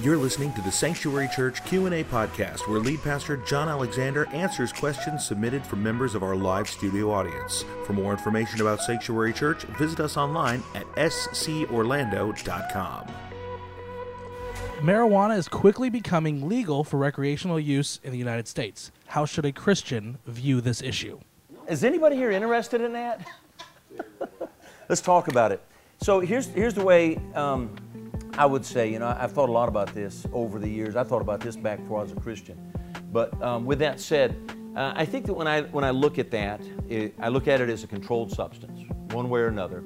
You're listening to the Sanctuary Church Q&A podcast where lead pastor John Alexander answers questions submitted from members of our live studio audience. For more information about Sanctuary Church, visit us online at scorlando.com. Marijuana is quickly becoming legal for recreational use in the United States. How should a Christian view this issue? Is anybody here interested in that? Let's talk about it. So here's here's the way um, I would say. You know, I've thought a lot about this over the years. I thought about this back before I was a Christian. But um, with that said, uh, I think that when I when I look at that, it, I look at it as a controlled substance, one way or another.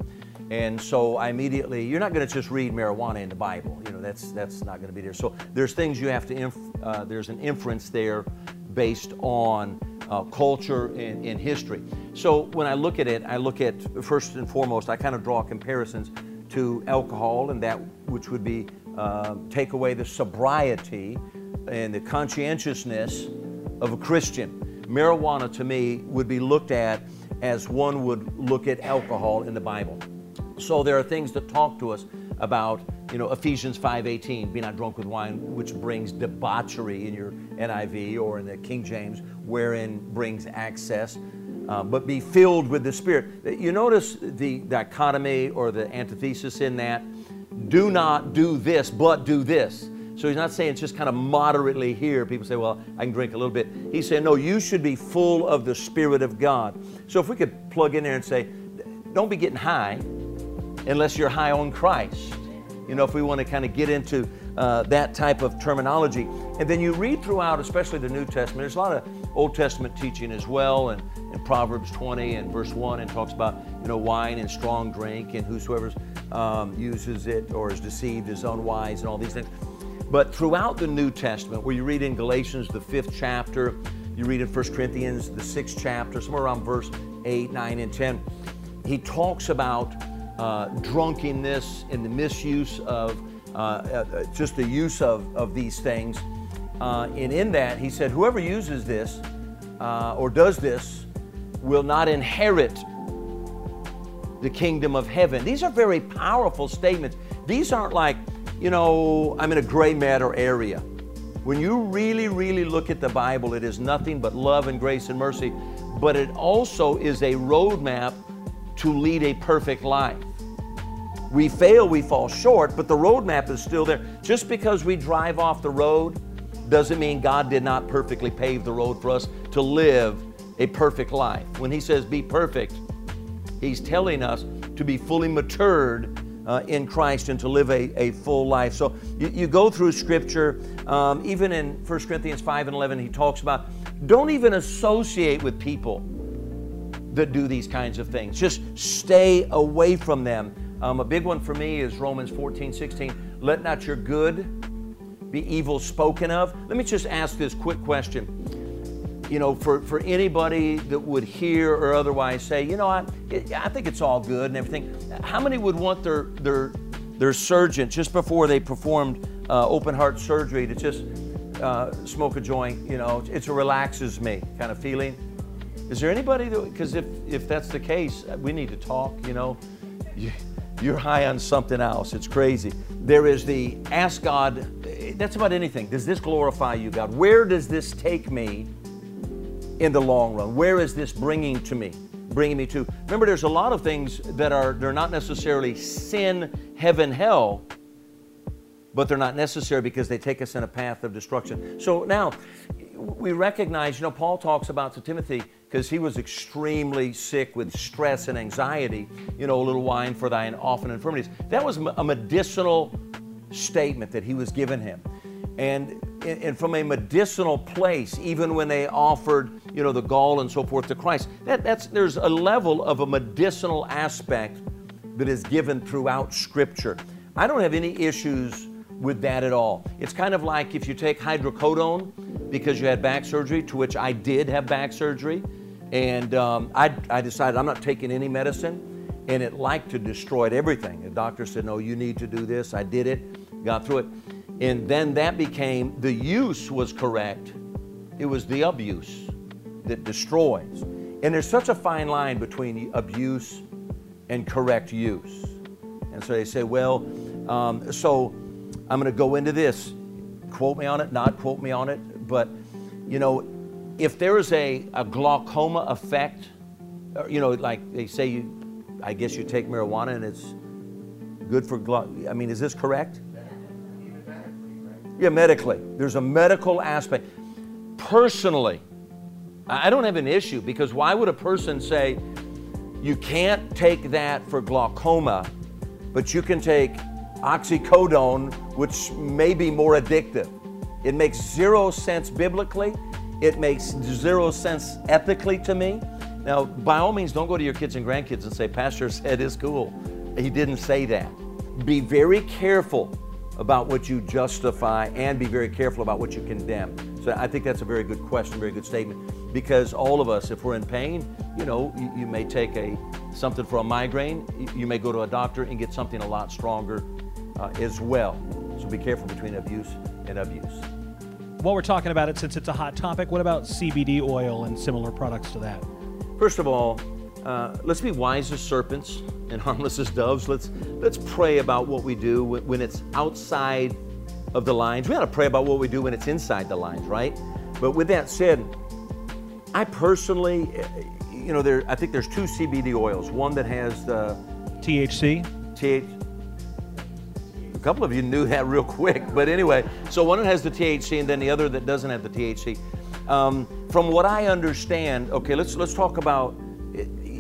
And so I immediately, you're not going to just read marijuana in the Bible. You know, that's that's not going to be there. So there's things you have to, inf- uh, there's an inference there based on uh, culture and, and, history. So when I look at it, I look at first and foremost, I kind of draw comparisons to alcohol and that which would be uh, take away the sobriety and the conscientiousness of a Christian. Marijuana to me would be looked at as one would look at alcohol in the Bible. So there are things that talk to us about, you know, Ephesians 5:18, be not drunk with wine, which brings debauchery in your NIV or in the King James, wherein brings access. Uh, but be filled with the Spirit. You notice the dichotomy or the antithesis in that. Do not do this, but do this. So he's not saying it's just kind of moderately here. People say, well, I can drink a little bit. He's saying, no, you should be full of the Spirit of God. So if we could plug in there and say, don't be getting high, unless you're high on Christ. You know, if we want to kind of get into uh, that type of terminology. And then you read throughout, especially the New Testament, there's a lot of Old Testament teaching as well, and in Proverbs 20 and verse 1, and talks about, you know, wine and strong drink, and whosoever um, uses it or is deceived is unwise, and all these things. But throughout the New Testament, where you read in Galatians, the fifth chapter, you read in 1 Corinthians, the sixth chapter, somewhere around verse 8, 9, and 10, he talks about uh, drunkenness and the misuse of uh, uh, just the use of, of these things. Uh, and in that, he said, whoever uses this uh, or does this will not inherit the kingdom of heaven. These are very powerful statements. These aren't like, you know, I'm in a gray matter area. When you really, really look at the Bible, it is nothing but love and grace and mercy, but it also is a roadmap to lead a perfect life. We fail, we fall short, but the roadmap is still there. Just because we drive off the road doesn't mean God did not perfectly pave the road for us to live a perfect life. When He says be perfect, He's telling us to be fully matured uh, in Christ and to live a, a full life. So you, you go through Scripture, um, even in 1 Corinthians 5 and 11, he talks about don't even associate with people that do these kinds of things. Just stay away from them. Um, a big one for me is Romans 14, 16. Let not your good be evil spoken of. Let me just ask this quick question. You know, for, for anybody that would hear or otherwise say, you know, I, I think it's all good and everything, how many would want their, their, their surgeon just before they performed uh, open heart surgery to just uh, smoke a joint? You know, it relaxes me kind of feeling. Is there anybody that, because if, if that's the case, we need to talk, you know. You, you're high on something else. It's crazy. There is the ask God, that's about anything. Does this glorify you, God? Where does this take me in the long run? Where is this bringing to me? Bringing me to. Remember, there's a lot of things that are they're not necessarily sin, heaven, hell, but they're not necessary because they take us in a path of destruction. So now we recognize, you know, Paul talks about to Timothy because he was extremely sick with stress and anxiety, you know, a little wine for thine often infirmities. That was a medicinal statement that he was giving him. And, and from a medicinal place, even when they offered, you know, the gall and so forth to Christ, that, that's, there's a level of a medicinal aspect that is given throughout Scripture. I don't have any issues with that at all. It's kind of like if you take hydrocodone because you had back surgery, to which I did have back surgery, and um, I, I decided I'm not taking any medicine, and it liked to destroy everything. The doctor said, No, you need to do this. I did it, got through it. And then that became the use was correct, it was the abuse that destroys. And there's such a fine line between abuse and correct use. And so they say, well, um, so I'm going to go into this. Quote me on it, not quote me on it. But, you know, if there is a, a glaucoma effect, or, you know, like they say, you, I guess you take marijuana and it's good for glaucoma. I mean, is this correct? Yeah, medically. There's a medical aspect. Personally, I don't have an issue because why would a person say, you can't take that for glaucoma, but you can take oxycodone, which may be more addictive? It makes zero sense biblically. It makes zero sense ethically to me. Now, by all means, don't go to your kids and grandkids and say, Pastor said it's cool. He didn't say that. Be very careful about what you justify and be very careful about what you condemn. So I think that's a very good question, very good statement. Because all of us, if we're in pain, you know, you, you may take a something for a migraine. You, may go to a doctor and get something a lot stronger uh, as well. So be careful between abuse and abuse. While we're talking about it, since it's a hot topic, what about CBD oil and similar products to that? First of all, uh, let's be wise as serpents and harmless as doves. Let's let's pray about what we do when it's outside of the lines. We ought to pray about what we do when it's inside the lines, right? But with that said, I personally, eh, you know, there I think there's two CBD oils. One that has the THC. THC. A couple of you knew that real quick, but anyway, so one that has the THC and then the other that doesn't have the THC. Um, from what I understand, okay, let's let's talk about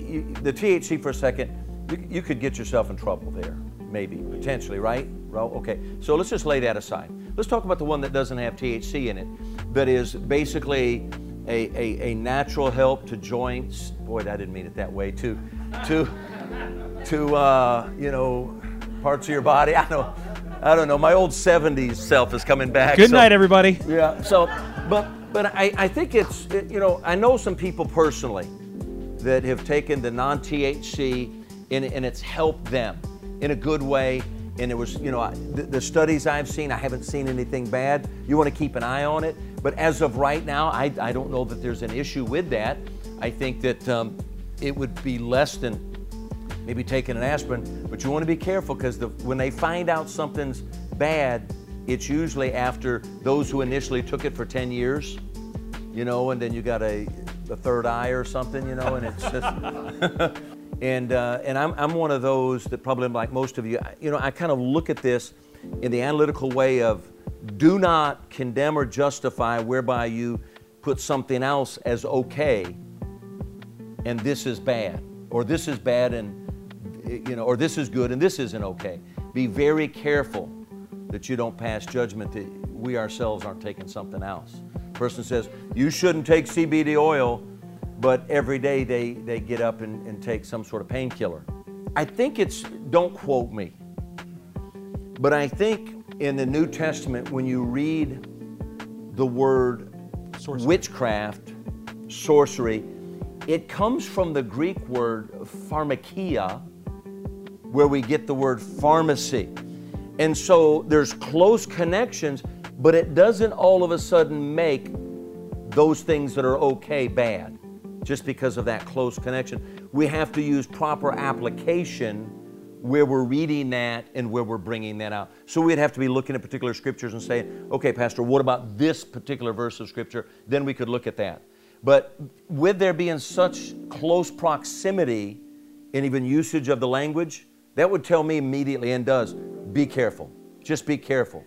you, the THC for a second, you, you, could get yourself in trouble there, maybe, potentially, right? Well, okay, so let's just lay that aside. Let's talk about the one that doesn't have THC in it, that is basically a, a, a natural help to joints. Boy, I didn't mean it that way. To, to, to uh, you know, parts of your body. I don't, I don't know. My old '70s self is coming back. Good so, night, everybody. Yeah. So, but but I, I think it's you know I know some people personally that have taken the non THC and, and it's helped them in a good way. And it was, you know, the, the, studies I've seen, I haven't seen anything bad. You want to keep an eye on it. But as of right now, I, I don't know that there's an issue with that. I think that um, it would be less than maybe taking an aspirin. But you want to be careful because the, when they find out something's bad, it's usually after those who initially took it for 10 years, you know, and then you got a the third eye or something, you know, and it's just. and uh, and I'm, I'm one of those that probably like most of you, you know, I kind of look at this in the analytical way of do not condemn or justify whereby you put something else as okay and this is bad or this is bad and you know or this is good and this isn't okay be very careful that you don't pass judgment that we ourselves aren't taking something else person says, you shouldn't take CBD oil, but every day they, they get up and, and take some sort of painkiller. I think it's, don't quote me, but I think in the New Testament, when you read the word sorcery. witchcraft, sorcery, it comes from the Greek word pharmakia, where we get the word pharmacy. And so there's close connections but it doesn't all of a sudden make those things that are okay bad just because of that close connection. We have to use proper application where we're reading that and where we're bringing that out. So we'd have to be looking at particular scriptures and saying, okay, Pastor, what about this particular verse of scripture? Then we could look at that. But with there being such close proximity and even usage of the language, that would tell me immediately and does be careful. Just be careful.